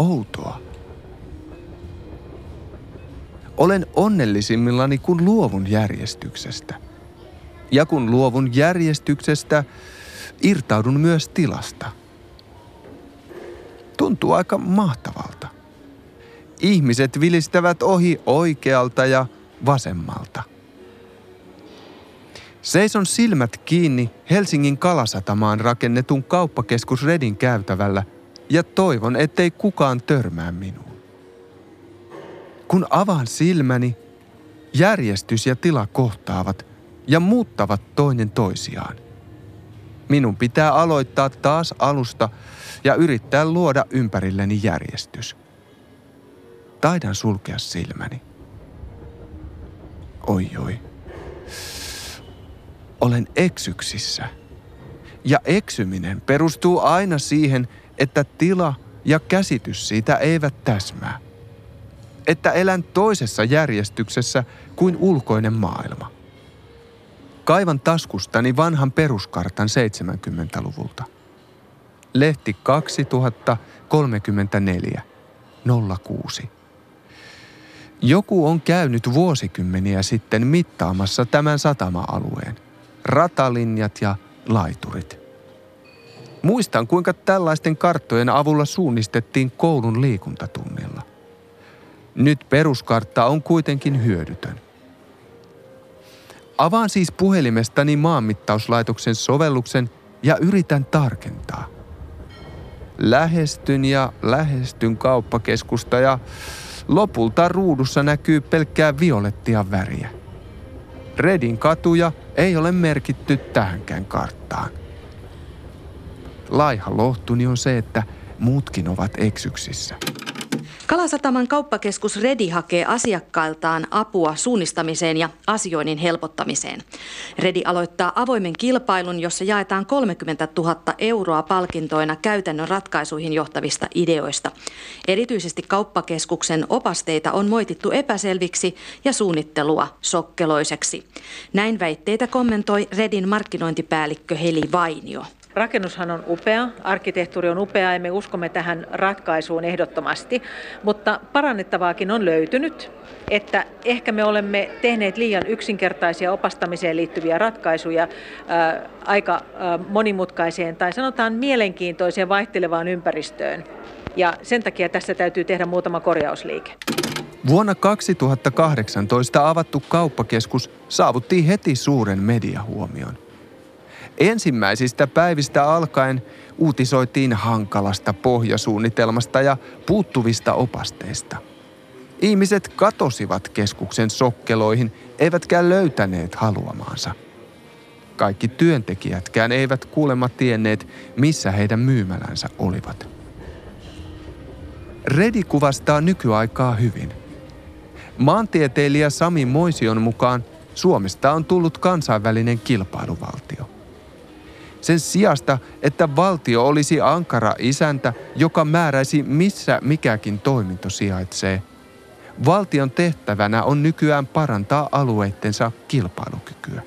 outoa. Olen onnellisimmillani, kun luovun järjestyksestä. Ja kun luovun järjestyksestä, irtaudun myös tilasta. Tuntuu aika mahtavalta. Ihmiset vilistävät ohi oikealta ja vasemmalta. Seison silmät kiinni Helsingin Kalasatamaan rakennetun kauppakeskus Redin käytävällä ja toivon, ettei kukaan törmää minuun. Kun avaan silmäni, järjestys ja tila kohtaavat ja muuttavat toinen toisiaan. Minun pitää aloittaa taas alusta ja yrittää luoda ympärilleni järjestys. Taidan sulkea silmäni. Oi oi. Olen eksyksissä. Ja eksyminen perustuu aina siihen, että tila ja käsitys siitä eivät täsmää. Että elän toisessa järjestyksessä kuin ulkoinen maailma. Kaivan taskustani vanhan peruskartan 70-luvulta. Lehti 2034 06. Joku on käynyt vuosikymmeniä sitten mittaamassa tämän satama-alueen. Ratalinjat ja laiturit. Muistan, kuinka tällaisten karttojen avulla suunnistettiin koulun liikuntatunnilla. Nyt peruskartta on kuitenkin hyödytön. Avaan siis puhelimestani maanmittauslaitoksen sovelluksen ja yritän tarkentaa. Lähestyn ja lähestyn kauppakeskusta ja lopulta ruudussa näkyy pelkkää violettia väriä. Redin katuja ei ole merkitty tähänkään karttaan. Laiha lohtuni on se, että muutkin ovat eksyksissä. Kalasataman kauppakeskus Redi hakee asiakkailtaan apua suunnistamiseen ja asioinnin helpottamiseen. Redi aloittaa avoimen kilpailun, jossa jaetaan 30 000 euroa palkintoina käytännön ratkaisuihin johtavista ideoista. Erityisesti kauppakeskuksen opasteita on moitittu epäselviksi ja suunnittelua sokkeloiseksi. Näin väitteitä kommentoi Redin markkinointipäällikkö Heli Vainio. Rakennushan on upea, arkkitehtuuri on upea ja me uskomme tähän ratkaisuun ehdottomasti, mutta parannettavaakin on löytynyt, että ehkä me olemme tehneet liian yksinkertaisia opastamiseen liittyviä ratkaisuja ää, aika ää, monimutkaiseen tai sanotaan mielenkiintoiseen vaihtelevaan ympäristöön. Ja sen takia tässä täytyy tehdä muutama korjausliike. Vuonna 2018 avattu kauppakeskus saavutti heti suuren mediahuomion – Ensimmäisistä päivistä alkaen uutisoitiin hankalasta pohjasuunnitelmasta ja puuttuvista opasteista. Ihmiset katosivat keskuksen sokkeloihin, eivätkä löytäneet haluamaansa. Kaikki työntekijätkään eivät kuulemma tienneet, missä heidän myymälänsä olivat. Redi kuvastaa nykyaikaa hyvin. Maantieteilijä Sami Moision mukaan Suomesta on tullut kansainvälinen kilpailuvaltio – sen sijasta, että valtio olisi ankara isäntä, joka määräisi missä mikäkin toiminto sijaitsee. Valtion tehtävänä on nykyään parantaa alueittensa kilpailukykyä.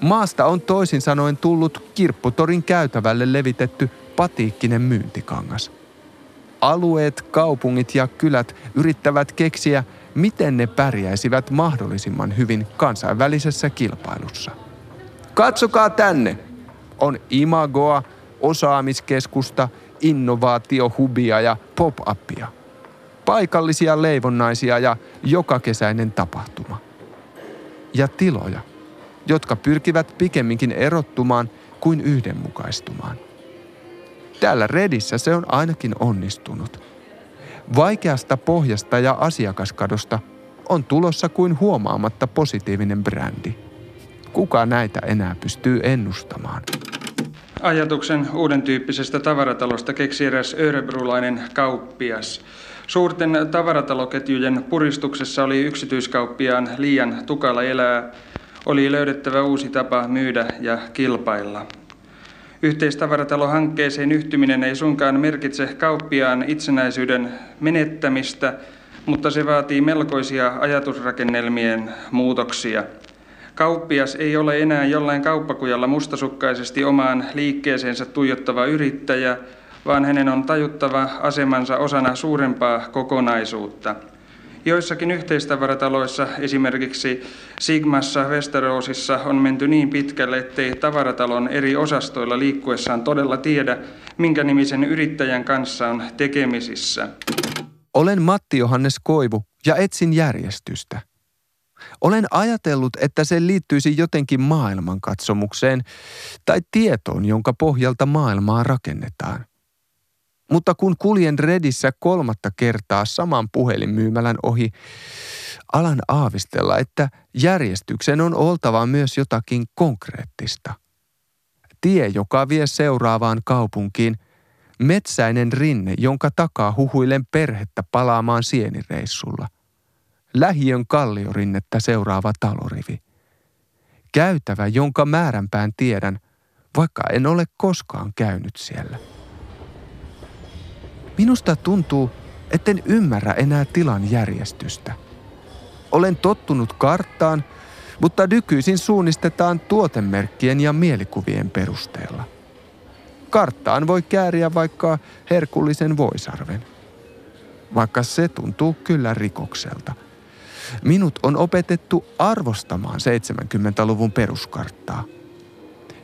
Maasta on toisin sanoen tullut kirpputorin käytävälle levitetty patiikkinen myyntikangas. Alueet, kaupungit ja kylät yrittävät keksiä, miten ne pärjäisivät mahdollisimman hyvin kansainvälisessä kilpailussa – Katsokaa tänne. On imagoa, osaamiskeskusta, innovaatiohubia ja pop-upia. Paikallisia leivonnaisia ja jokakesäinen tapahtuma. Ja tiloja, jotka pyrkivät pikemminkin erottumaan kuin yhdenmukaistumaan. Täällä Redissä se on ainakin onnistunut. Vaikeasta pohjasta ja asiakaskadosta on tulossa kuin huomaamatta positiivinen brändi – Kuka näitä enää pystyy ennustamaan? Ajatuksen uuden tyyppisestä tavaratalosta keksi eräs örebrulainen kauppias. Suurten tavarataloketjujen puristuksessa oli yksityiskauppiaan liian tukala elää. Oli löydettävä uusi tapa myydä ja kilpailla. Yhteistavaratalohankkeeseen yhtyminen ei suinkaan merkitse kauppiaan itsenäisyyden menettämistä, mutta se vaatii melkoisia ajatusrakennelmien muutoksia – Kauppias ei ole enää jollain kauppakujalla mustasukkaisesti omaan liikkeeseensä tuijottava yrittäjä, vaan hänen on tajuttava asemansa osana suurempaa kokonaisuutta. Joissakin yhteistavarataloissa, esimerkiksi Sigmassa Westerosissa, on menty niin pitkälle, ettei tavaratalon eri osastoilla liikkuessaan todella tiedä, minkä nimisen yrittäjän kanssa on tekemisissä. Olen Matti Johannes Koivu ja etsin järjestystä. Olen ajatellut, että se liittyisi jotenkin maailmankatsomukseen tai tietoon, jonka pohjalta maailmaa rakennetaan. Mutta kun kuljen Redissä kolmatta kertaa saman puhelinmyymälän ohi, alan aavistella, että järjestyksen on oltava myös jotakin konkreettista. Tie, joka vie seuraavaan kaupunkiin, metsäinen rinne, jonka takaa huhuilen perhettä palaamaan sienireissulla. Lähiön kalliorinnettä seuraava talorivi. Käytävä, jonka määränpään tiedän, vaikka en ole koskaan käynyt siellä. Minusta tuntuu, etten ymmärrä enää tilan järjestystä. Olen tottunut karttaan, mutta nykyisin suunnistetaan tuotemerkkien ja mielikuvien perusteella. Karttaan voi kääriä vaikka herkullisen voisarven. Vaikka se tuntuu kyllä rikokselta. Minut on opetettu arvostamaan 70-luvun peruskarttaa.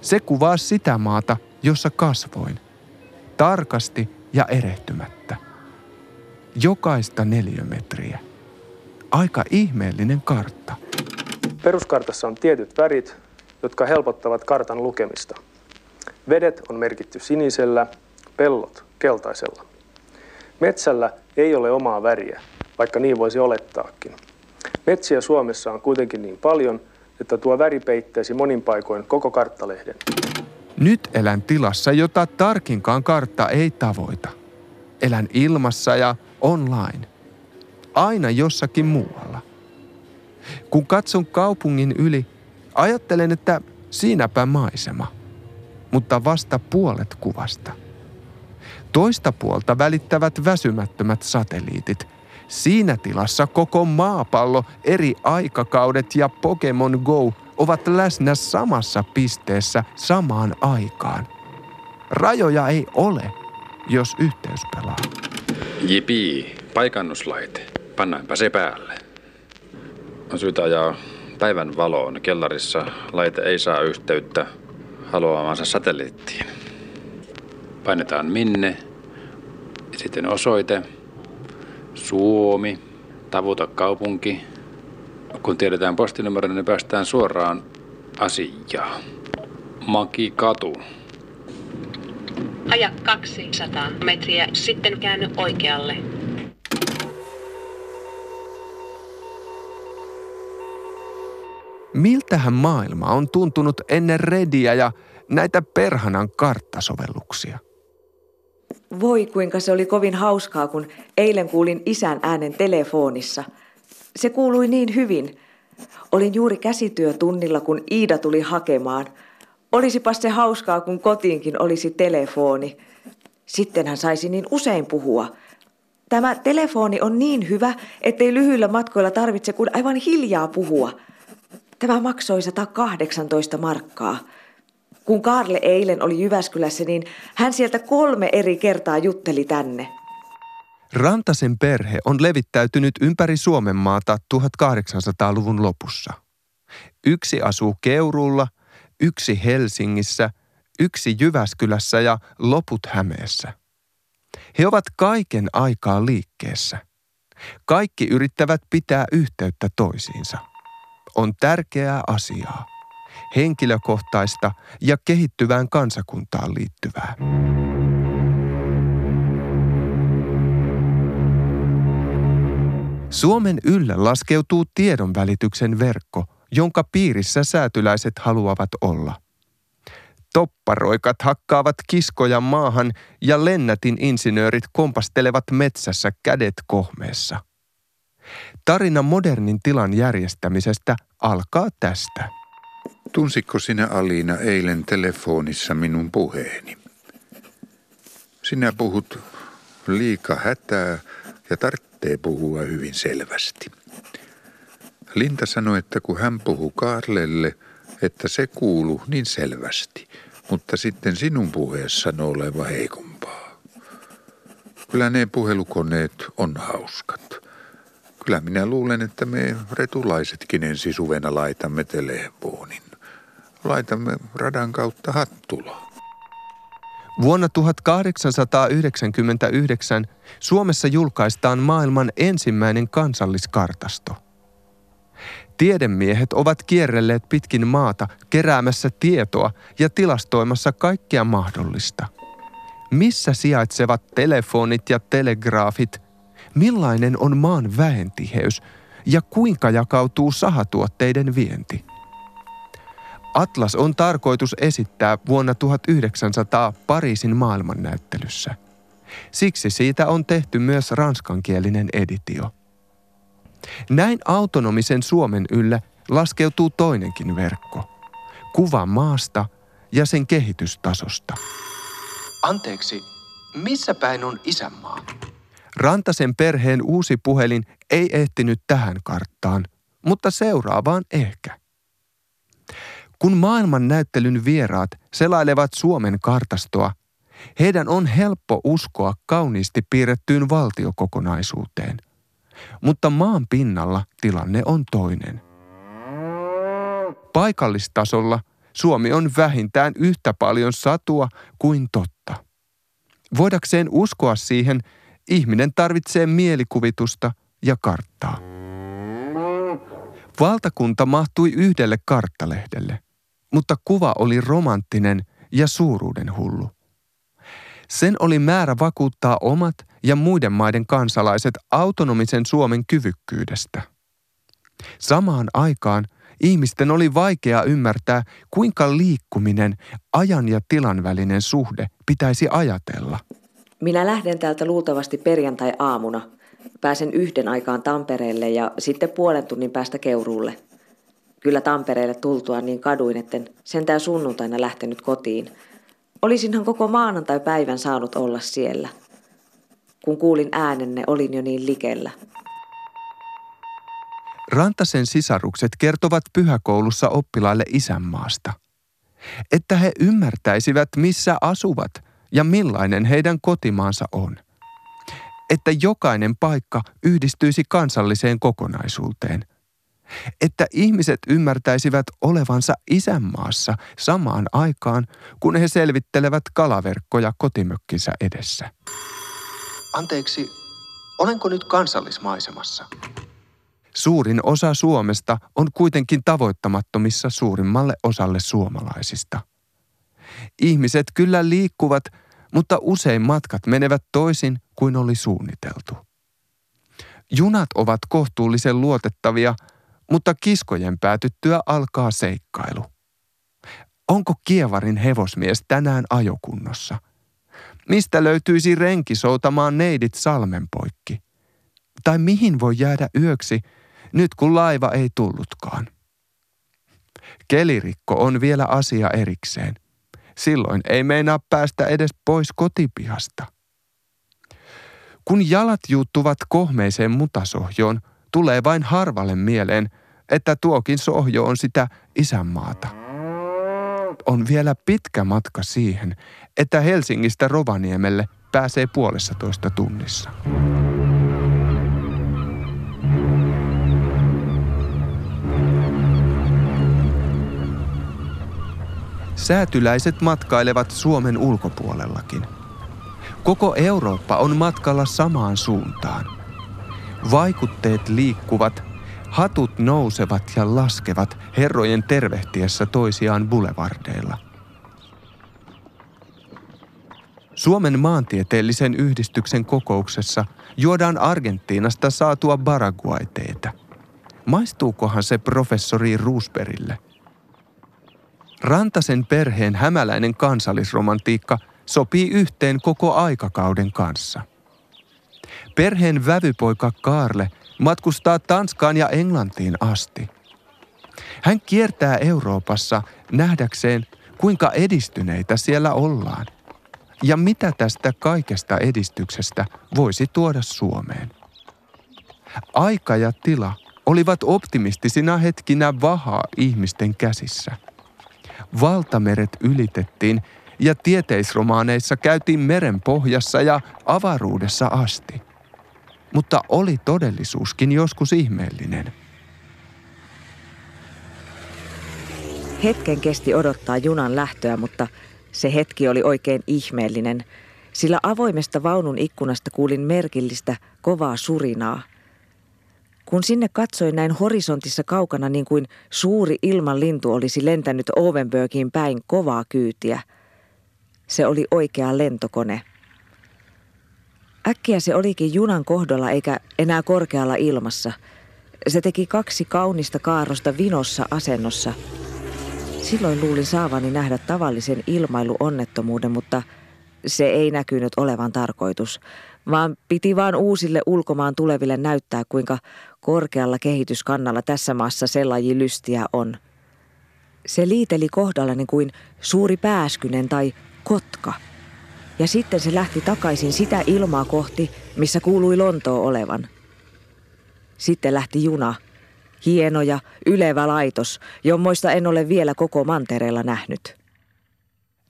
Se kuvaa sitä maata, jossa kasvoin. Tarkasti ja erehtymättä. Jokaista neliömetriä. Aika ihmeellinen kartta. Peruskartassa on tietyt värit, jotka helpottavat kartan lukemista. Vedet on merkitty sinisellä, pellot keltaisella. Metsällä ei ole omaa väriä, vaikka niin voisi olettaakin. Metsiä Suomessa on kuitenkin niin paljon, että tuo väri peittäisi monin paikoin koko karttalehden. Nyt elän tilassa, jota tarkinkaan kartta ei tavoita. Elän ilmassa ja online. Aina jossakin muualla. Kun katson kaupungin yli, ajattelen, että siinäpä maisema. Mutta vasta puolet kuvasta. Toista puolta välittävät väsymättömät satelliitit. Siinä tilassa koko maapallo, eri aikakaudet ja Pokemon Go ovat läsnä samassa pisteessä samaan aikaan. Rajoja ei ole, jos yhteys pelaa. Jipi, paikannuslaite. Pannaanpa se päälle. On syytä ajaa päivän valoon. Kellarissa laite ei saa yhteyttä haluamansa satelliittiin. Painetaan minne. Sitten osoite. Suomi. Tavuta kaupunki. Kun tiedetään postinumero, niin päästään suoraan asiaan. Makikatu. Aja 200 metriä, sitten käänny oikealle. Miltähän maailma on tuntunut ennen Rediä ja näitä perhanan karttasovelluksia? Voi kuinka se oli kovin hauskaa, kun eilen kuulin isän äänen telefonissa. Se kuului niin hyvin. Olin juuri käsityötunnilla, kun Iida tuli hakemaan. Olisipas se hauskaa, kun kotiinkin olisi telefoni. Sitten hän saisi niin usein puhua. Tämä telefoni on niin hyvä, ettei lyhyillä matkoilla tarvitse kuin aivan hiljaa puhua. Tämä maksoi 118 markkaa. Kun Karle eilen oli Jyväskylässä, niin hän sieltä kolme eri kertaa jutteli tänne. Rantasen perhe on levittäytynyt ympäri Suomen maata 1800-luvun lopussa. Yksi asuu Keuruulla, yksi Helsingissä, yksi Jyväskylässä ja loput Hämeessä. He ovat kaiken aikaa liikkeessä. Kaikki yrittävät pitää yhteyttä toisiinsa. On tärkeää asiaa. Henkilökohtaista ja kehittyvään kansakuntaan liittyvää. Suomen yllä laskeutuu tiedonvälityksen verkko, jonka piirissä säätyläiset haluavat olla. Topparoikat hakkaavat kiskoja maahan ja lennätin insinöörit kompastelevat metsässä kädet kohmeessa. Tarina modernin tilan järjestämisestä alkaa tästä. Tunsitko sinä Aliina eilen telefonissa minun puheeni? Sinä puhut liika hätää ja tarvitsee puhua hyvin selvästi. Linta sanoi, että kun hän puhuu Karlelle, että se kuuluu niin selvästi, mutta sitten sinun puheessasi on oleva heikompaa. Kyllä ne puhelukoneet on hauskat. Kyllä minä luulen, että me retulaisetkin ensi suvena laitamme telefoonin. Laitamme radan kautta hattuloon. Vuonna 1899 Suomessa julkaistaan maailman ensimmäinen kansalliskartasto. Tiedemiehet ovat kierrelleet pitkin maata keräämässä tietoa ja tilastoimassa kaikkia mahdollista. Missä sijaitsevat telefonit ja telegraafit? Millainen on maan väentiheys? Ja kuinka jakautuu sahatuotteiden vienti? Atlas on tarkoitus esittää vuonna 1900 Pariisin maailmannäyttelyssä. Siksi siitä on tehty myös ranskankielinen editio. Näin autonomisen Suomen yllä laskeutuu toinenkin verkko. Kuva maasta ja sen kehitystasosta. Anteeksi, missä päin on isänmaa? Rantasen perheen uusi puhelin ei ehtinyt tähän karttaan, mutta seuraavaan ehkä. Kun maailman näyttelyn vieraat selailevat Suomen kartastoa, heidän on helppo uskoa kauniisti piirrettyyn valtiokokonaisuuteen. Mutta maan pinnalla tilanne on toinen. Paikallistasolla Suomi on vähintään yhtä paljon satua kuin totta. Voidakseen uskoa siihen, ihminen tarvitsee mielikuvitusta ja karttaa. Valtakunta mahtui yhdelle karttalehdelle – mutta kuva oli romanttinen ja suuruuden hullu. Sen oli määrä vakuuttaa omat ja muiden maiden kansalaiset autonomisen Suomen kyvykkyydestä. Samaan aikaan ihmisten oli vaikea ymmärtää, kuinka liikkuminen, ajan ja tilan välinen suhde pitäisi ajatella. Minä lähden täältä luultavasti perjantai-aamuna. Pääsen yhden aikaan Tampereelle ja sitten puolen tunnin päästä Keuruulle – Kyllä Tampereelle tultua niin kaduin, etten sentään sunnuntaina lähtenyt kotiin. Olisinhan koko maanantai-päivän saanut olla siellä. Kun kuulin äänenne, olin jo niin likellä. Rantasen sisarukset kertovat pyhäkoulussa oppilaille isänmaasta. Että he ymmärtäisivät, missä asuvat ja millainen heidän kotimaansa on. Että jokainen paikka yhdistyisi kansalliseen kokonaisuuteen – että ihmiset ymmärtäisivät olevansa isänmaassa samaan aikaan, kun he selvittelevät kalaverkkoja kotimökkinsä edessä. Anteeksi, olenko nyt kansallismaisemassa? Suurin osa Suomesta on kuitenkin tavoittamattomissa suurimmalle osalle suomalaisista. Ihmiset kyllä liikkuvat, mutta usein matkat menevät toisin kuin oli suunniteltu. Junat ovat kohtuullisen luotettavia – mutta kiskojen päätyttyä alkaa seikkailu. Onko Kievarin hevosmies tänään ajokunnossa? Mistä löytyisi renki soutamaan neidit salmen poikki? Tai mihin voi jäädä yöksi, nyt kun laiva ei tullutkaan? Kelirikko on vielä asia erikseen. Silloin ei meinaa päästä edes pois kotipihasta. Kun jalat juuttuvat kohmeiseen mutasohjoon, tulee vain harvalle mieleen, että tuokin sohjo on sitä isänmaata. On vielä pitkä matka siihen, että Helsingistä Rovaniemelle pääsee puolessa toista tunnissa. Säätyläiset matkailevat Suomen ulkopuolellakin. Koko Eurooppa on matkalla samaan suuntaan. Vaikutteet liikkuvat Hatut nousevat ja laskevat herrojen tervehtiessä toisiaan boulevardeilla. Suomen maantieteellisen yhdistyksen kokouksessa juodaan Argentiinasta saatua baraguaiteita. Maistuukohan se professori Roosbergille? Rantasen perheen hämäläinen kansallisromantiikka sopii yhteen koko aikakauden kanssa. Perheen vävypoika Kaarle – matkustaa Tanskaan ja Englantiin asti. Hän kiertää Euroopassa nähdäkseen, kuinka edistyneitä siellä ollaan ja mitä tästä kaikesta edistyksestä voisi tuoda Suomeen. Aika ja tila olivat optimistisina hetkinä vahaa ihmisten käsissä. Valtameret ylitettiin ja tieteisromaaneissa käytiin meren pohjassa ja avaruudessa asti. Mutta oli todellisuuskin joskus ihmeellinen. Hetken kesti odottaa junan lähtöä, mutta se hetki oli oikein ihmeellinen, sillä avoimesta vaunun ikkunasta kuulin merkillistä, kovaa surinaa. Kun sinne katsoin näin horisontissa kaukana niin kuin suuri ilmanlintu olisi lentänyt Ovenbergiin päin kovaa kyytiä. Se oli oikea lentokone. Äkkiä se olikin junan kohdalla eikä enää korkealla ilmassa. Se teki kaksi kaunista kaarosta vinossa asennossa. Silloin luulin saavani nähdä tavallisen ilmailuonnettomuuden, mutta se ei näkynyt olevan tarkoitus, vaan piti vaan uusille ulkomaan tuleville näyttää, kuinka korkealla kehityskannalla tässä maassa sellaji lystiä on. Se liiteli kohdallani kuin suuri pääskynen tai kotka. Ja sitten se lähti takaisin sitä ilmaa kohti, missä kuului Lontoo olevan. Sitten lähti juna. Hieno ja ylevä laitos, jommoista en ole vielä koko mantereella nähnyt.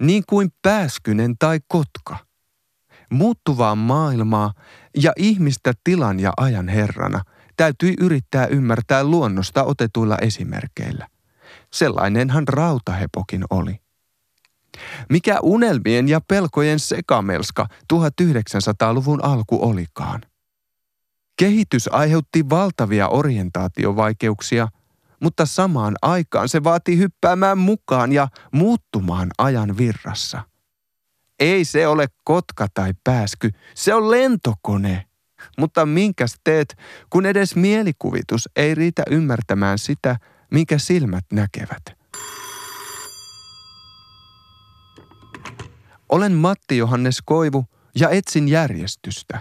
Niin kuin pääskynen tai kotka. Muuttuvaa maailmaa ja ihmistä tilan ja ajan herrana – täytyi yrittää ymmärtää luonnosta otetuilla esimerkkeillä. Sellainenhan rautahepokin oli. Mikä unelmien ja pelkojen sekamelska 1900-luvun alku olikaan. Kehitys aiheutti valtavia orientaatiovaikeuksia, mutta samaan aikaan se vaati hyppäämään mukaan ja muuttumaan ajan virrassa. Ei se ole kotka tai pääsky, se on lentokone – mutta minkäs teet, kun edes mielikuvitus ei riitä ymmärtämään sitä, minkä silmät näkevät? Olen Matti Johannes Koivu ja etsin järjestystä.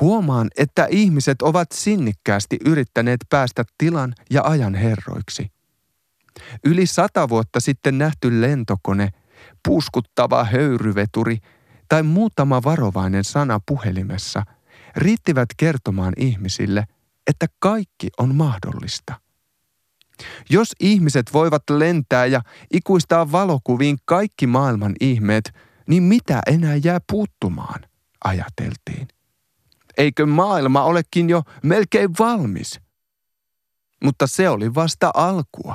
Huomaan, että ihmiset ovat sinnikkäästi yrittäneet päästä tilan ja ajan herroiksi. Yli sata vuotta sitten nähty lentokone, puuskuttava höyryveturi – tai muutama varovainen sana puhelimessa riittivät kertomaan ihmisille, että kaikki on mahdollista. Jos ihmiset voivat lentää ja ikuistaa valokuviin kaikki maailman ihmeet, niin mitä enää jää puuttumaan, ajateltiin. Eikö maailma olekin jo melkein valmis? Mutta se oli vasta alkua.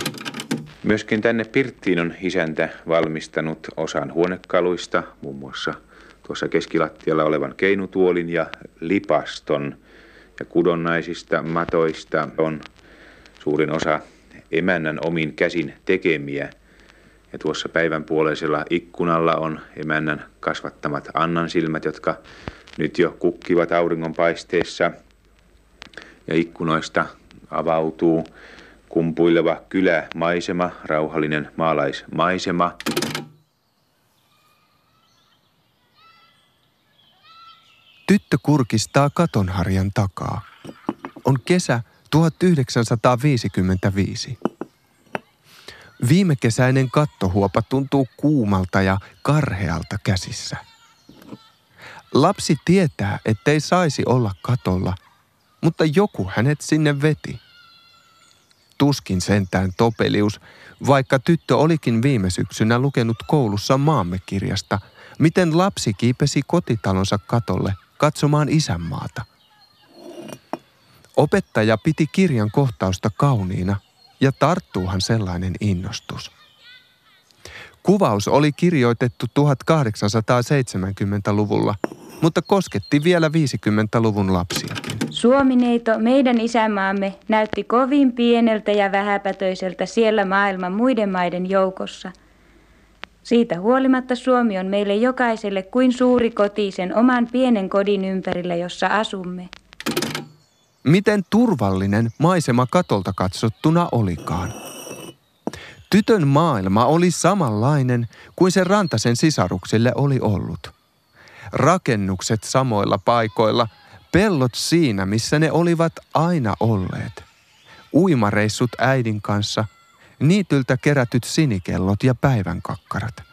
Myöskin tänne Pirttiin on isäntä valmistanut osan huonekaluista, muun muassa – tuossa keskilattialla olevan keinutuolin ja lipaston ja kudonnaisista matoista on suurin osa emännän omin käsin tekemiä. Ja tuossa päivän puoleisella ikkunalla on emännän kasvattamat annan silmät, jotka nyt jo kukkivat auringonpaisteessa. Ja ikkunoista avautuu kumpuileva kylämaisema, rauhallinen maalaismaisema. Tyttö kurkistaa katonharjan takaa. On kesä 1955. Viimekesäinen kattohuopa tuntuu kuumalta ja karhealta käsissä. Lapsi tietää, ettei saisi olla katolla, mutta joku hänet sinne veti. Tuskin sentään topelius, vaikka tyttö olikin viime syksynä lukenut koulussa maamme kirjasta, miten lapsi kiipesi kotitalonsa katolle – katsomaan isänmaata. Opettaja piti kirjan kohtausta kauniina ja tarttuuhan sellainen innostus. Kuvaus oli kirjoitettu 1870-luvulla, mutta kosketti vielä 50-luvun lapsiakin. Suomineito, meidän isämaamme, näytti kovin pieneltä ja vähäpätöiseltä siellä maailman muiden maiden joukossa – siitä huolimatta Suomi on meille jokaiselle kuin suuri koti sen oman pienen kodin ympärillä, jossa asumme. Miten turvallinen maisema katolta katsottuna olikaan. Tytön maailma oli samanlainen kuin se Rantasen sisaruksille oli ollut. Rakennukset samoilla paikoilla, pellot siinä, missä ne olivat aina olleet. Uimareissut äidin kanssa – niityltä kerätyt sinikellot ja päivänkakkarat.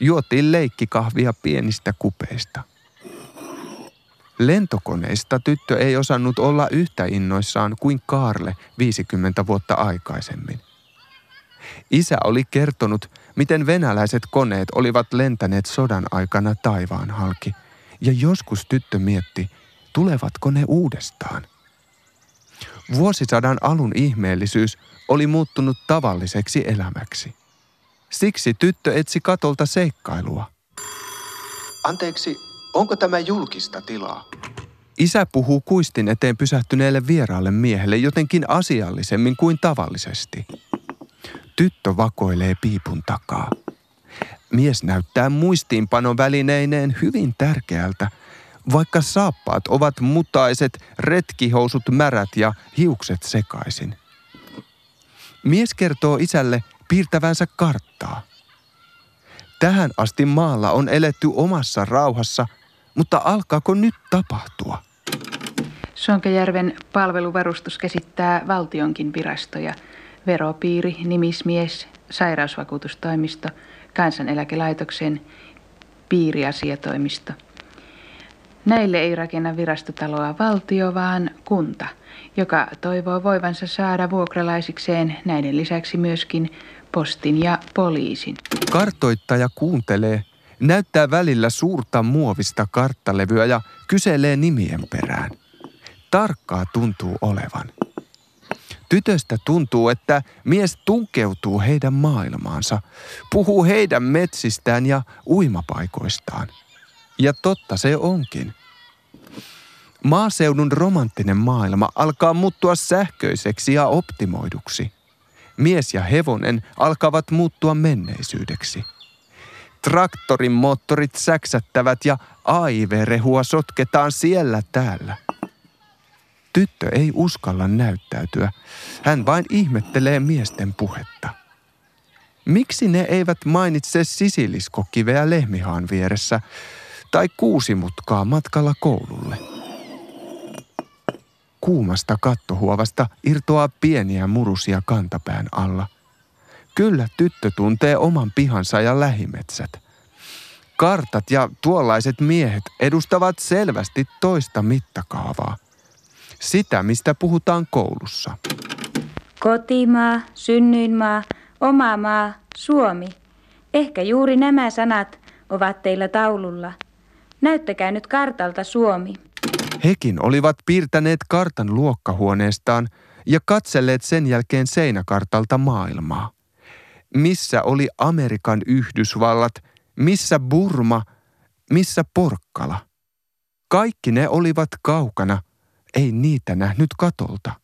Juotiin leikkikahvia pienistä kupeista. Lentokoneista tyttö ei osannut olla yhtä innoissaan kuin Kaarle 50 vuotta aikaisemmin. Isä oli kertonut, miten venäläiset koneet olivat lentäneet sodan aikana taivaan halki. Ja joskus tyttö mietti, tulevatko ne uudestaan. Vuosisadan alun ihmeellisyys oli muuttunut tavalliseksi elämäksi. Siksi tyttö etsi katolta seikkailua. Anteeksi, onko tämä julkista tilaa? Isä puhuu kuistin eteen pysähtyneelle vieraalle miehelle jotenkin asiallisemmin kuin tavallisesti. Tyttö vakoilee piipun takaa. Mies näyttää muistiinpanon välineineen hyvin tärkeältä, vaikka saappaat ovat mutaiset, retkihousut märät ja hiukset sekaisin. Mies kertoo isälle piirtävänsä karttaa. Tähän asti maalla on eletty omassa rauhassa, mutta alkaako nyt tapahtua? Sonkajärven palveluvarustus käsittää valtionkin virastoja. Veropiiri, nimismies, sairausvakuutustoimisto, kansaneläkelaitoksen piiriasiatoimisto. Näille ei rakenna virastotaloa valtio, vaan kunta, joka toivoo voivansa saada vuokralaisikseen näiden lisäksi myöskin postin ja poliisin. Kartoittaja kuuntelee, näyttää välillä suurta muovista karttalevyä ja kyselee nimien perään. Tarkkaa tuntuu olevan. Tytöstä tuntuu, että mies tunkeutuu heidän maailmaansa, puhuu heidän metsistään ja uimapaikoistaan. Ja totta se onkin. Maaseudun romanttinen maailma alkaa muuttua sähköiseksi ja optimoiduksi. Mies ja hevonen alkavat muuttua menneisyydeksi. Traktorin moottorit säksättävät ja AIV-rehua sotketaan siellä täällä. Tyttö ei uskalla näyttäytyä. Hän vain ihmettelee miesten puhetta. Miksi ne eivät mainitse sisiliskokiveä lehmihaan vieressä tai kuusimutkaa matkalla koululle? Kuumasta kattohuovasta irtoaa pieniä murusia kantapään alla. Kyllä tyttö tuntee oman pihansa ja lähimetsät. Kartat ja tuollaiset miehet edustavat selvästi toista mittakaavaa. Sitä, mistä puhutaan koulussa. Kotimaa, synnyinmaa, oma maa, Suomi. Ehkä juuri nämä sanat ovat teillä taululla. Näyttäkää nyt kartalta Suomi. Hekin olivat piirtäneet kartan luokkahuoneestaan ja katselleet sen jälkeen seinäkartalta maailmaa. Missä oli Amerikan Yhdysvallat, missä Burma, missä Porkkala. Kaikki ne olivat kaukana, ei niitä nähnyt katolta.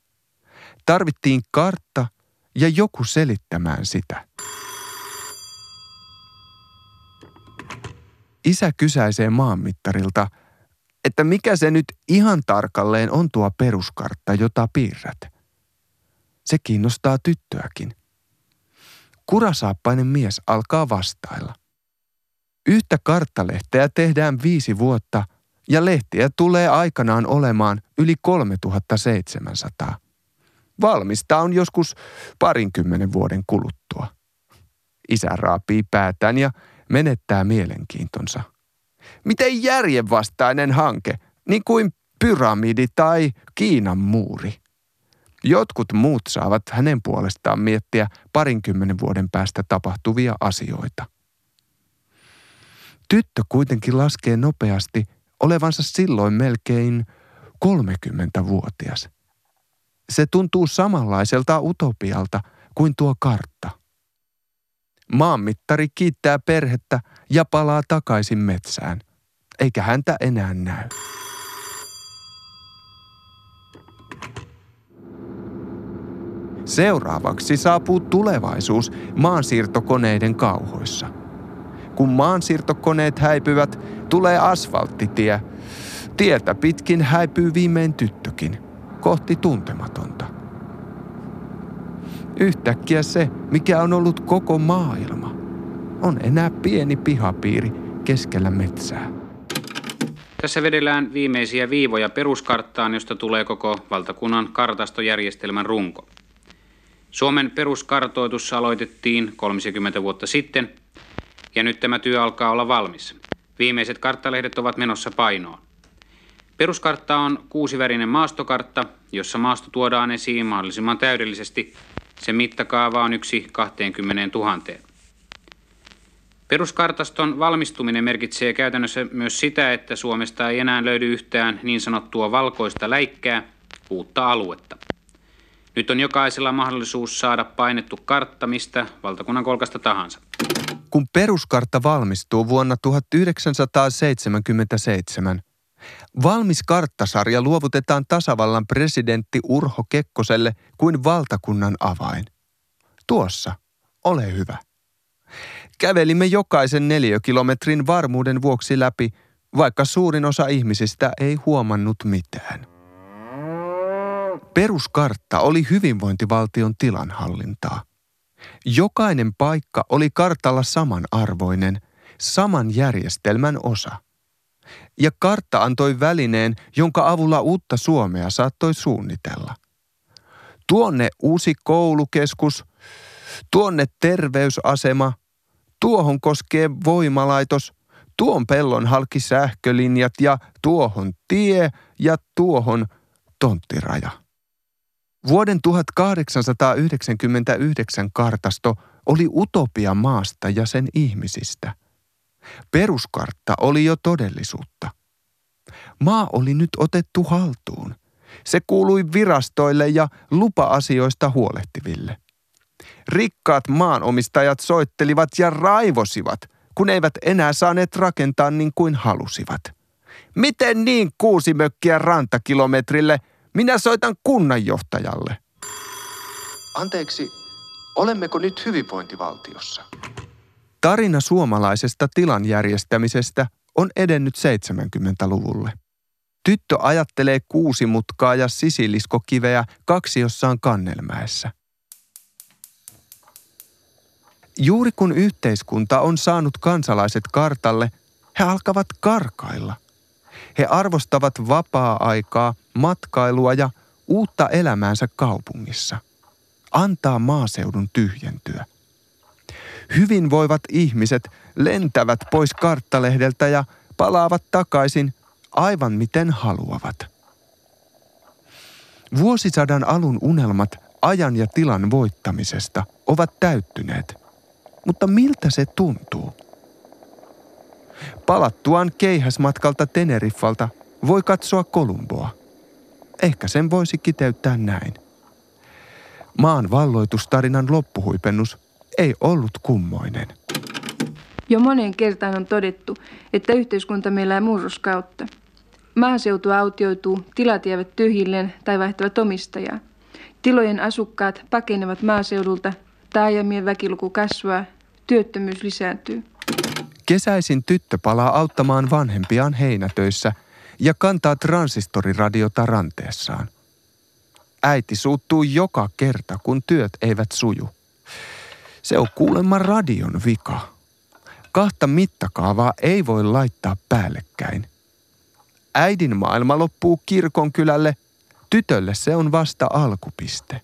Tarvittiin kartta ja joku selittämään sitä. Isä kysäisee maanmittarilta – että mikä se nyt ihan tarkalleen on tuo peruskartta, jota piirrät. Se kiinnostaa tyttöäkin. Kurasaappainen mies alkaa vastailla. Yhtä karttalehteä tehdään viisi vuotta ja lehtiä tulee aikanaan olemaan yli 3700. Valmista on joskus parinkymmenen vuoden kuluttua. Isä raapii päätään ja menettää mielenkiintonsa – Miten järjenvastainen hanke, niin kuin pyramidi tai Kiinan muuri. Jotkut muut saavat hänen puolestaan miettiä parinkymmenen vuoden päästä tapahtuvia asioita. Tyttö kuitenkin laskee nopeasti olevansa silloin melkein 30-vuotias. Se tuntuu samanlaiselta utopialta kuin tuo kartta. Maanmittari kiittää perhettä ja palaa takaisin metsään, eikä häntä enää näy. Seuraavaksi saapuu tulevaisuus maansiirtokoneiden kauhoissa. Kun maansiirtokoneet häipyvät, tulee asfalttitie. Tietä pitkin häipyy viimein tyttökin, kohti tuntematonta. Yhtäkkiä se, mikä on ollut koko maailma, on enää pieni pihapiiri keskellä metsää. Tässä vedellään viimeisiä viivoja peruskarttaan, josta tulee koko valtakunnan kartastojärjestelmän runko. Suomen peruskartoitus aloitettiin 30 vuotta sitten, ja nyt tämä työ alkaa olla valmis. Viimeiset karttalehdet ovat menossa painoon. Peruskartta on kuusivärinen maastokartta, jossa maasto tuodaan esiin mahdollisimman täydellisesti. Sen mittakaava on yksi 20 000. Peruskartaston valmistuminen merkitsee käytännössä myös sitä, että Suomesta ei enää löydy yhtään niin sanottua valkoista läikkää, uutta aluetta. Nyt on jokaisella mahdollisuus saada painettu kartta mistä valtakunnan kolkasta tahansa. Kun peruskartta valmistuu vuonna 1977, valmis karttasarja luovutetaan tasavallan presidentti Urho Kekkoselle kuin valtakunnan avain. Tuossa, ole hyvä. Kävelimme jokaisen neliökilometrin varmuuden vuoksi läpi, vaikka suurin osa ihmisistä ei huomannut mitään. Peruskartta oli hyvinvointivaltion tilanhallintaa. Jokainen paikka oli kartalla samanarvoinen, saman järjestelmän osa. Ja kartta antoi välineen, jonka avulla uutta Suomea saattoi suunnitella. Tuonne uusi koulukeskus, tuonne terveysasema, tuohon koskee voimalaitos, tuon pellon halki sähkölinjat ja tuohon tie ja tuohon tonttiraja. Vuoden 1899 kartasto oli utopia maasta ja sen ihmisistä. Peruskartta oli jo todellisuutta. Maa oli nyt otettu haltuun. Se kuului virastoille ja lupa-asioista huolehtiville. Rikkaat maanomistajat soittelivat ja raivosivat, kun eivät enää saaneet rakentaa niin kuin halusivat. Miten niin kuusi mökkiä rantakilometrille – minä soitan kunnanjohtajalle. Anteeksi, olemmeko nyt hyvinvointivaltiossa? Tarina suomalaisesta tilan järjestämisestä on edennyt 70-luvulle. Tyttö ajattelee kuusi mutkaa ja sisiliskokiveä kaksiossaan Kannelmäessä. Juuri kun yhteiskunta on saanut kansalaiset kartalle, he alkavat karkailla. He arvostavat vapaa-aikaa, matkailua ja uutta elämäänsä kaupungissa. Antaa maaseudun tyhjentyä. Hyvinvoivat ihmiset lentävät pois karttalehdeltä ja palaavat takaisin aivan miten haluavat. Vuosisadan alun unelmat ajan ja tilan voittamisesta ovat täyttyneet. Mutta miltä se tuntuu? Palattuaan keihäsmatkalta Teneriffalta voi katsoa Kolumboa. Ehkä sen voisi kiteyttää näin. Maan valloitustarinan loppuhuipennus ei ollut kummoinen. Jo moneen kertaan on todettu, että yhteiskunta meillä murroskautta. Maaseutu autioituu, tilat jäävät tyhjilleen tai vaihtavat omistajaa. Tilojen asukkaat pakenevat maaseudulta, taajamien väkiluku kasvaa, työttömyys lisääntyy. Kesäisin tyttö palaa auttamaan vanhempiaan heinätöissä ja kantaa transistoriradiota ranteessaan. Äiti suuttuu joka kerta, kun työt eivät suju. Se on kuulemma radion vika. Kahta mittakaavaa ei voi laittaa päällekkäin. Äidin maailma loppuu kirkon kylälle, tytölle se on vasta alkupiste.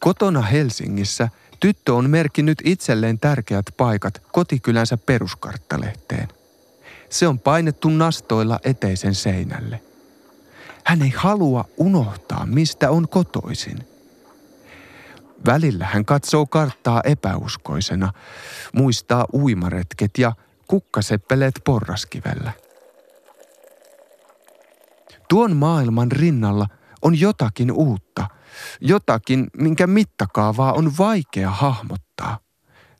Kotona Helsingissä – Tyttö on merkinnyt itselleen tärkeät paikat kotikylänsä peruskarttalehteen. Se on painettu nastoilla eteisen seinälle. Hän ei halua unohtaa, mistä on kotoisin. Välillä hän katsoo karttaa epäuskoisena, muistaa uimaretket ja kukkaseppeleet porraskivellä. Tuon maailman rinnalla on jotakin uutta, Jotakin, minkä mittakaavaa on vaikea hahmottaa.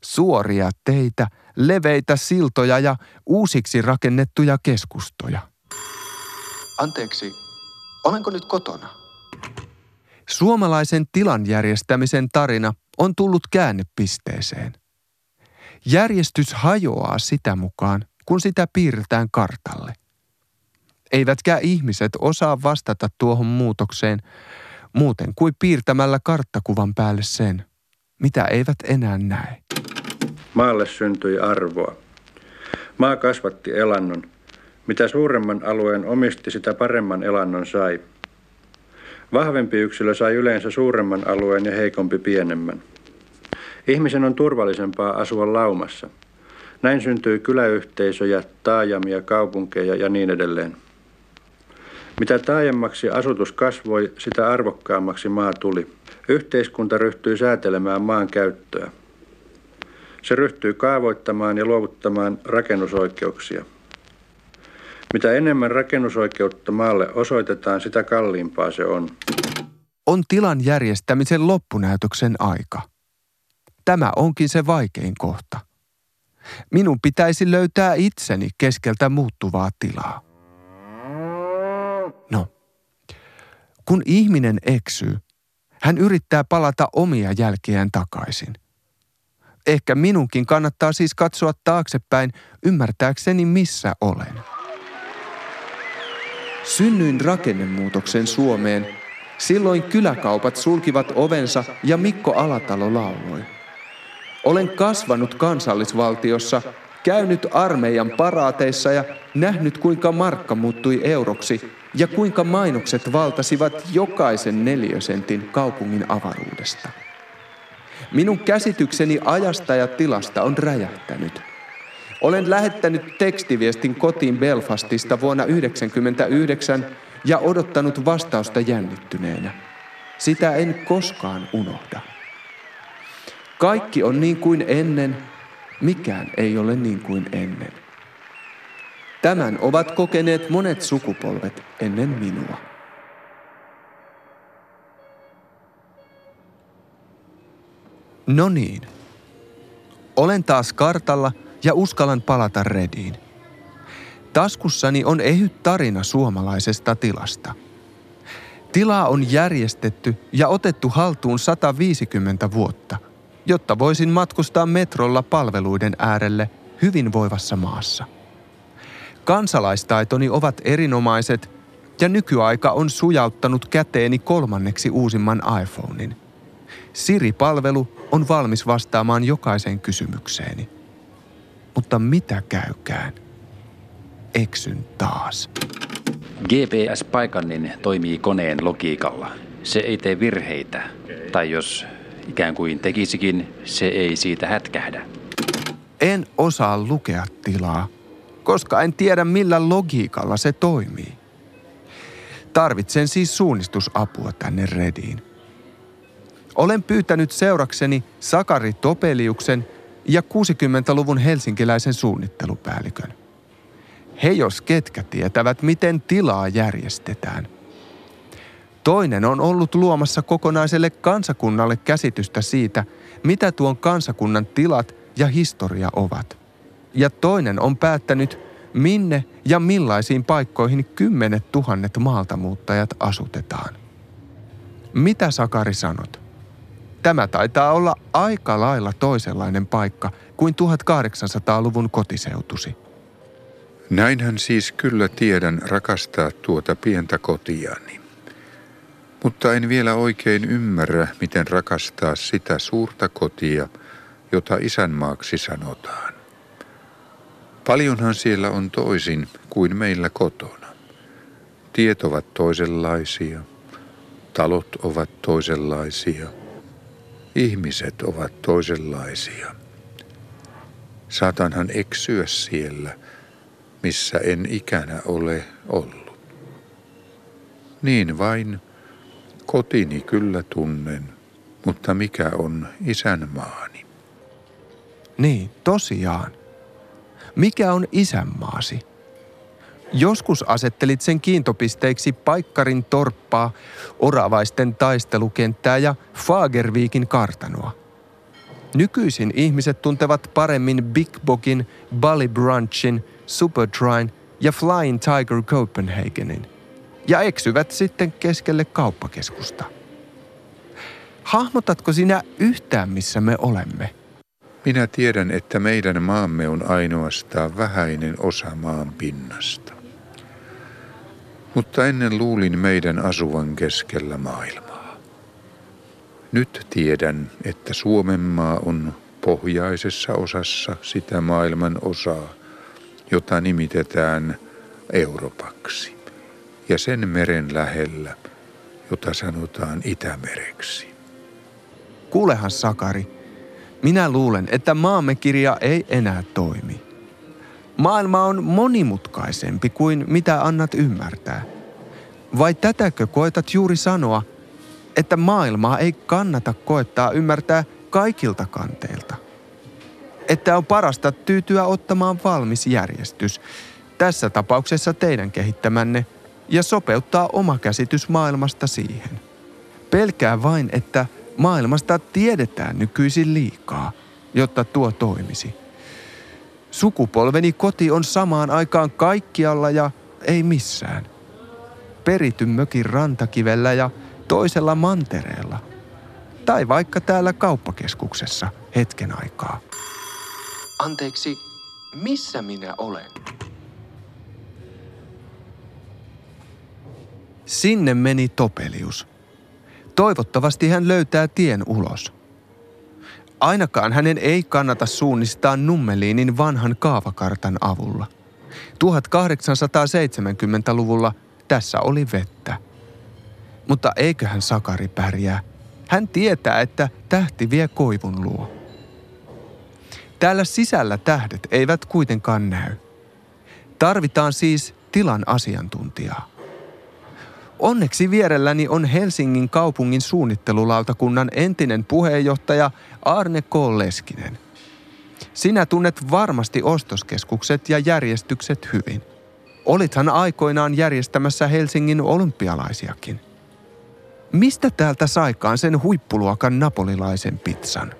Suoria teitä, leveitä siltoja ja uusiksi rakennettuja keskustoja. Anteeksi, olenko nyt kotona? Suomalaisen tilan järjestämisen tarina on tullut käännepisteeseen. Järjestys hajoaa sitä mukaan, kun sitä piirretään kartalle. Eivätkä ihmiset osaa vastata tuohon muutokseen, muuten kuin piirtämällä karttakuvan päälle sen, mitä eivät enää näe. Maalle syntyi arvoa. Maa kasvatti elannon. Mitä suuremman alueen omisti, sitä paremman elannon sai. Vahvempi yksilö sai yleensä suuremman alueen ja heikompi pienemmän. Ihmisen on turvallisempaa asua laumassa. Näin syntyi kyläyhteisöjä, taajamia, kaupunkeja ja niin edelleen. Mitä taajemmaksi asutus kasvoi, sitä arvokkaammaksi maa tuli. Yhteiskunta ryhtyi säätelemään maan käyttöä. se ryhtyy kaavoittamaan ja luovuttamaan rakennusoikeuksia. Mitä enemmän rakennusoikeutta maalle osoitetaan, sitä kalliimpaa se on. On tilan järjestämisen loppunäytöksen aika. Tämä onkin se vaikein kohta. Minun pitäisi löytää itseni keskeltä muuttuvaa tilaa. No, kun ihminen eksyy, hän yrittää palata omia jälkiään takaisin. Ehkä minunkin kannattaa siis katsoa taaksepäin ymmärtääkseni missä olen. Synnyin rakennemuutoksen Suomeen. Silloin kyläkaupat sulkivat ovensa ja Mikko Alatalo lauloi. Olen kasvanut kansallisvaltiossa, käynyt armeijan paraateissa ja nähnyt kuinka markka muuttui euroksi ja kuinka mainokset valtasivat jokaisen neliösentin kaupungin avaruudesta. Minun käsitykseni ajasta ja tilasta on räjähtänyt. Olen lähettänyt tekstiviestin kotiin Belfastista vuonna 1999 ja odottanut vastausta jännittyneenä. Sitä en koskaan unohda. Kaikki on niin kuin ennen, mikään ei ole niin kuin ennen. Tämän ovat kokeneet monet sukupolvet ennen minua. No niin. Olen taas kartalla ja uskallan palata Rediin. Taskussani on ehyt tarina suomalaisesta tilasta. Tilaa on järjestetty ja otettu haltuun 150 vuotta, jotta voisin matkustaa metrolla palveluiden äärelle hyvinvoivassa maassa. Kansalaistaitoni ovat erinomaiset ja nykyaika on sujauttanut käteeni kolmanneksi uusimman iPhonein. Siri-palvelu on valmis vastaamaan jokaiseen kysymykseeni. Mutta mitä käykään? Eksyn taas. GPS-paikannin toimii koneen logiikalla. Se ei tee virheitä. Tai jos ikään kuin tekisikin, se ei siitä hätkähdä. En osaa lukea tilaa, koska en tiedä millä logiikalla se toimii. Tarvitsen siis suunnistusapua tänne Rediin. Olen pyytänyt seurakseni Sakari Topeliuksen ja 60-luvun helsinkiläisen suunnittelupäällikön. He jos ketkä tietävät, miten tilaa järjestetään. Toinen on ollut luomassa kokonaiselle kansakunnalle käsitystä siitä, mitä tuon kansakunnan tilat ja historia ovat. Ja toinen on päättänyt, minne ja millaisiin paikkoihin kymmenet tuhannet maaltamuuttajat asutetaan. Mitä Sakari sanot? Tämä taitaa olla aika lailla toisenlainen paikka kuin 1800-luvun kotiseutusi. Näinhän siis kyllä tiedän rakastaa tuota pientä kotiani. Mutta en vielä oikein ymmärrä, miten rakastaa sitä suurta kotia, jota isänmaaksi sanotaan. Paljonhan siellä on toisin kuin meillä kotona. Tiet ovat toisenlaisia, talot ovat toisenlaisia – Ihmiset ovat toisenlaisia. Saatanhan eksyä siellä, missä en ikänä ole ollut. Niin vain kotini kyllä tunnen, mutta mikä on isänmaani? Niin, tosiaan. Mikä on isänmaasi? Joskus asettelit sen kiintopisteiksi Paikkarin torppaa, oravaisten taistelukenttää ja Fagervikin kartanoa. Nykyisin ihmiset tuntevat paremmin Big Bogin, Bali Brunchin, Supertrine ja Flying Tiger Copenhagenin ja eksyvät sitten keskelle kauppakeskusta. Hahmotatko sinä yhtään, missä me olemme? Minä tiedän, että meidän maamme on ainoastaan vähäinen osa maan pinnasta. Mutta ennen luulin meidän asuvan keskellä maailmaa. Nyt tiedän, että Suomen maa on pohjaisessa osassa sitä maailman osaa, jota nimitetään Europaksi, ja sen meren lähellä, jota sanotaan Itämereksi. Kuulehan Sakari, minä luulen, että maamme kirja ei enää toimi. Maailma on monimutkaisempi kuin mitä annat ymmärtää. Vai tätäkö koetat juuri sanoa, että maailmaa ei kannata koettaa ymmärtää kaikilta kanteilta? että on parasta tyytyä ottamaan valmis järjestys, tässä tapauksessa teidän kehittämänne, ja sopeuttaa oma käsitys maailmasta siihen. Pelkää vain, että maailmasta tiedetään nykyisin liikaa, jotta tuo toimisi. Sukupolveni koti on samaan aikaan kaikkialla ja ei missään. Perityn mökin rantakivellä ja toisella mantereella. Tai vaikka täällä kauppakeskuksessa hetken aikaa. Anteeksi, missä minä olen? Sinne meni Topelius. Toivottavasti hän löytää tien ulos. Ainakaan hänen ei kannata suunnistaa Nummeliinin vanhan kaavakartan avulla. 1870-luvulla tässä oli vettä. Mutta eiköhän Sakari pärjää. Hän tietää, että tähti vie koivun luo. Täällä sisällä tähdet eivät kuitenkaan näy. Tarvitaan siis tilan asiantuntijaa. Onneksi vierelläni on Helsingin kaupungin suunnittelulautakunnan entinen puheenjohtaja Arne K. Leskinen. Sinä tunnet varmasti ostoskeskukset ja järjestykset hyvin. Olithan aikoinaan järjestämässä Helsingin olympialaisiakin. Mistä täältä saikaan sen huippuluokan napolilaisen pizzan?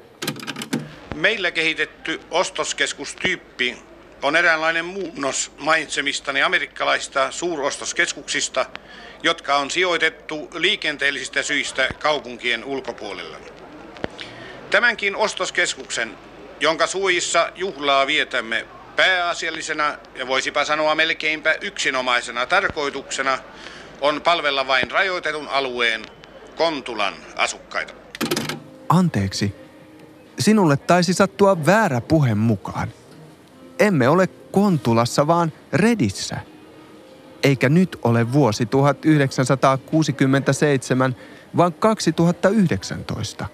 Meillä kehitetty ostoskeskustyyppi on eräänlainen muunnos mainitsemistani amerikkalaista suurostoskeskuksista, jotka on sijoitettu liikenteellisistä syistä kaupunkien ulkopuolella. Tämänkin ostoskeskuksen, jonka suojissa juhlaa vietämme pääasiallisena ja voisipa sanoa melkeinpä yksinomaisena tarkoituksena, on palvella vain rajoitetun alueen Kontulan asukkaita. Anteeksi, sinulle taisi sattua väärä puhe mukaan. Emme ole Kontulassa, vaan Redissä. Eikä nyt ole vuosi 1967, vaan 2019.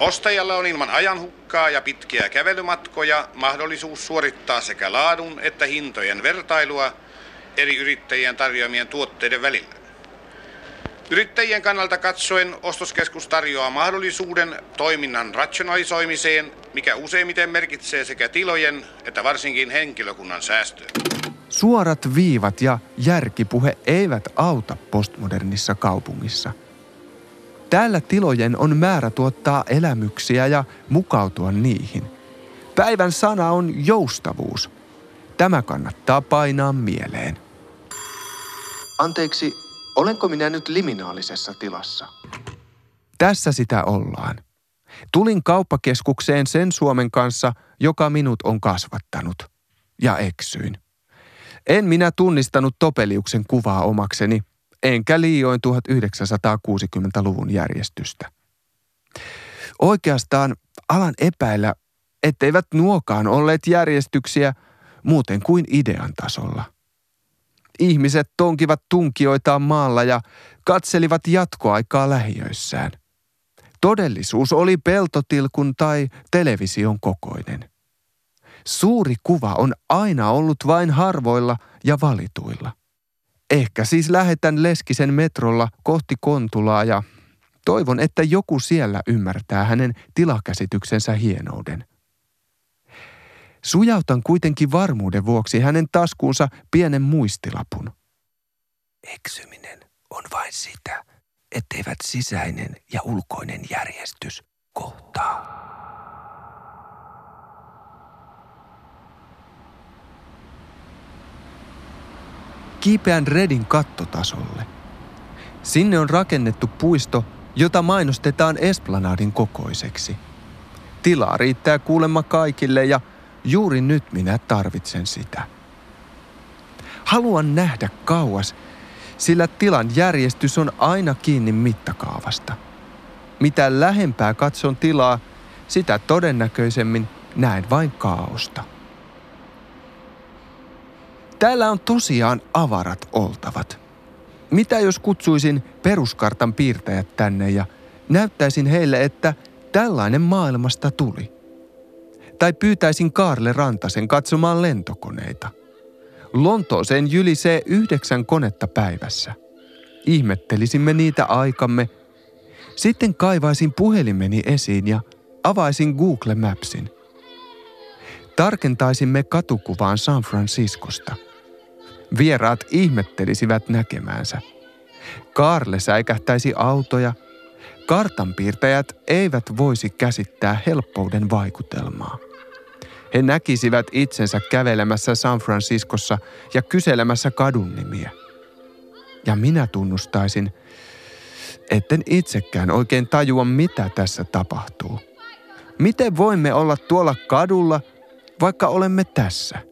Ostajalla on ilman ajanhukkaa ja pitkiä kävelymatkoja mahdollisuus suorittaa sekä laadun että hintojen vertailua eri yrittäjien tarjoamien tuotteiden välillä. Yrittäjien kannalta katsoen ostoskeskus tarjoaa mahdollisuuden toiminnan rationalisoimiseen, mikä useimmiten merkitsee sekä tilojen että varsinkin henkilökunnan säästöä. Suorat viivat ja järkipuhe eivät auta postmodernissa kaupungissa. Täällä tilojen on määrä tuottaa elämyksiä ja mukautua niihin. Päivän sana on joustavuus. Tämä kannattaa painaa mieleen. Anteeksi, Olenko minä nyt liminaalisessa tilassa? Tässä sitä ollaan. Tulin kauppakeskukseen sen Suomen kanssa, joka minut on kasvattanut. Ja eksyin. En minä tunnistanut Topeliuksen kuvaa omakseni, enkä liioin 1960-luvun järjestystä. Oikeastaan alan epäillä, etteivät nuokaan olleet järjestyksiä muuten kuin idean tasolla – Ihmiset tonkivat tunkioitaan maalla ja katselivat jatkoaikaa lähiöissään. Todellisuus oli peltotilkun tai television kokoinen. Suuri kuva on aina ollut vain harvoilla ja valituilla. Ehkä siis lähetän Leskisen metrolla kohti Kontulaa ja toivon, että joku siellä ymmärtää hänen tilakäsityksensä hienouden. Sujautan kuitenkin varmuuden vuoksi hänen taskuunsa pienen muistilapun. Eksyminen on vain sitä, etteivät sisäinen ja ulkoinen järjestys kohtaa. Kiipeän Redin kattotasolle. Sinne on rakennettu puisto, jota mainostetaan Esplanadin kokoiseksi. Tilaa riittää kuulemma kaikille ja Juuri nyt minä tarvitsen sitä. Haluan nähdä kauas, sillä tilan järjestys on aina kiinni mittakaavasta. Mitä lähempää katson tilaa, sitä todennäköisemmin näen vain kaaosta. Täällä on tosiaan avarat oltavat. Mitä jos kutsuisin peruskartan piirtäjät tänne ja näyttäisin heille, että tällainen maailmasta tuli? Tai pyytäisin Kaarle Rantasen katsomaan lentokoneita. Lontooseen jylisee yhdeksän konetta päivässä. Ihmettelisimme niitä aikamme. Sitten kaivaisin puhelimeni esiin ja avaisin Google Mapsin. Tarkentaisimme katukuvaan San Franciscosta. Vieraat ihmettelisivät näkemäänsä. Kaarle säikähtäisi autoja. Kartanpiirtäjät eivät voisi käsittää helppouden vaikutelmaa. He näkisivät itsensä kävelemässä San Franciscossa ja kyselemässä kadun nimiä. Ja minä tunnustaisin, etten itsekään oikein tajua, mitä tässä tapahtuu. Miten voimme olla tuolla kadulla, vaikka olemme tässä?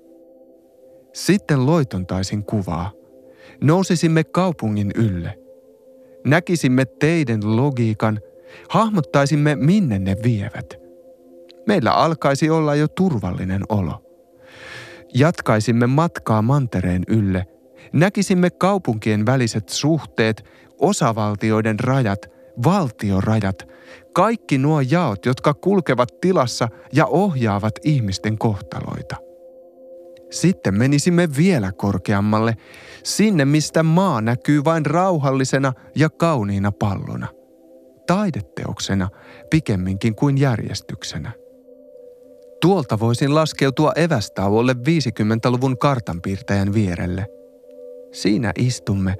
Sitten loitontaisin kuvaa. Nousisimme kaupungin ylle. Näkisimme teidän logiikan, hahmottaisimme minne ne vievät. Meillä alkaisi olla jo turvallinen olo. Jatkaisimme matkaa mantereen ylle. Näkisimme kaupunkien väliset suhteet, osavaltioiden rajat, valtiorajat, kaikki nuo jaot, jotka kulkevat tilassa ja ohjaavat ihmisten kohtaloita. Sitten menisimme vielä korkeammalle, sinne mistä maa näkyy vain rauhallisena ja kauniina pallona. Taideteoksena pikemminkin kuin järjestyksenä. Tuolta voisin laskeutua evästauolle 50-luvun kartanpiirtäjän vierelle. Siinä istumme,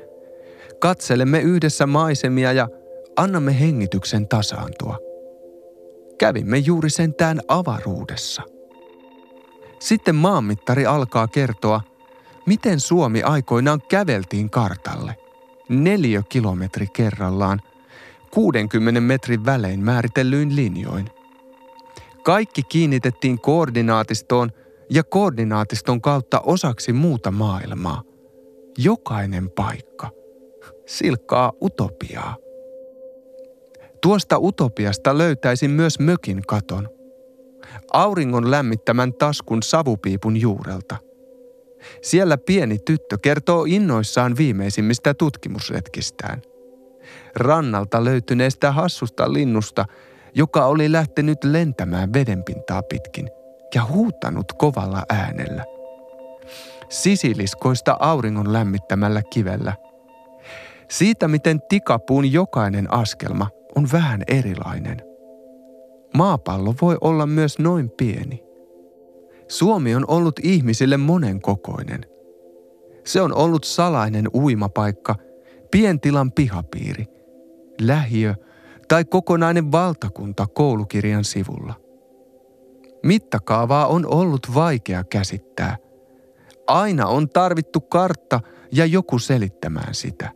katselemme yhdessä maisemia ja annamme hengityksen tasaantua. Kävimme juuri sentään avaruudessa. Sitten maanmittari alkaa kertoa, miten Suomi aikoinaan käveltiin kartalle. Neljä kilometri kerrallaan, 60 metrin välein määritellyin linjoin – kaikki kiinnitettiin koordinaatistoon ja koordinaatiston kautta osaksi muuta maailmaa. Jokainen paikka silkkaa utopiaa. Tuosta utopiasta löytäisin myös mökin katon. Auringon lämmittämän taskun savupiipun juurelta. Siellä pieni tyttö kertoo innoissaan viimeisimmistä tutkimusretkistään. Rannalta löytyneestä hassusta linnusta – joka oli lähtenyt lentämään vedenpintaa pitkin ja huutanut kovalla äänellä. Sisiliskoista auringon lämmittämällä kivellä. Siitä, miten tikapuun jokainen askelma on vähän erilainen. Maapallo voi olla myös noin pieni. Suomi on ollut ihmisille monen kokoinen. Se on ollut salainen uimapaikka, pientilan pihapiiri, lähiö – tai kokonainen valtakunta koulukirjan sivulla. Mittakaavaa on ollut vaikea käsittää. Aina on tarvittu kartta ja joku selittämään sitä.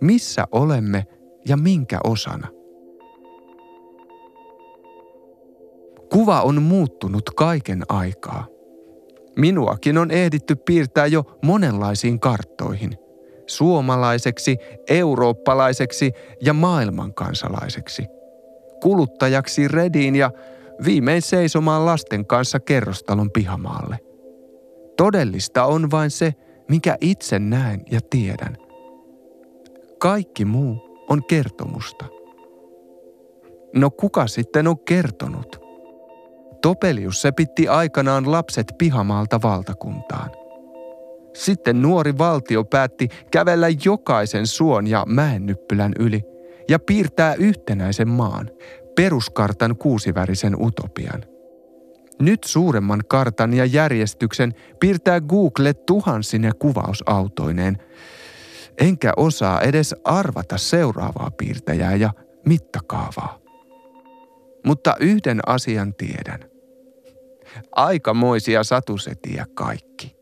Missä olemme ja minkä osana? Kuva on muuttunut kaiken aikaa. Minuakin on ehditty piirtää jo monenlaisiin karttoihin suomalaiseksi, eurooppalaiseksi ja maailmankansalaiseksi. Kuluttajaksi rediin ja viimein seisomaan lasten kanssa kerrostalon pihamaalle. Todellista on vain se, mikä itse näen ja tiedän. Kaikki muu on kertomusta. No kuka sitten on kertonut? Topelius se pitti aikanaan lapset pihamaalta valtakuntaan. Sitten nuori valtio päätti kävellä jokaisen suon ja mäennyppylän yli ja piirtää yhtenäisen maan, peruskartan kuusivärisen utopian. Nyt suuremman kartan ja järjestyksen piirtää Google tuhansine kuvausautoineen, enkä osaa edes arvata seuraavaa piirtäjää ja mittakaavaa. Mutta yhden asian tiedän. Aikamoisia satusetiä kaikki.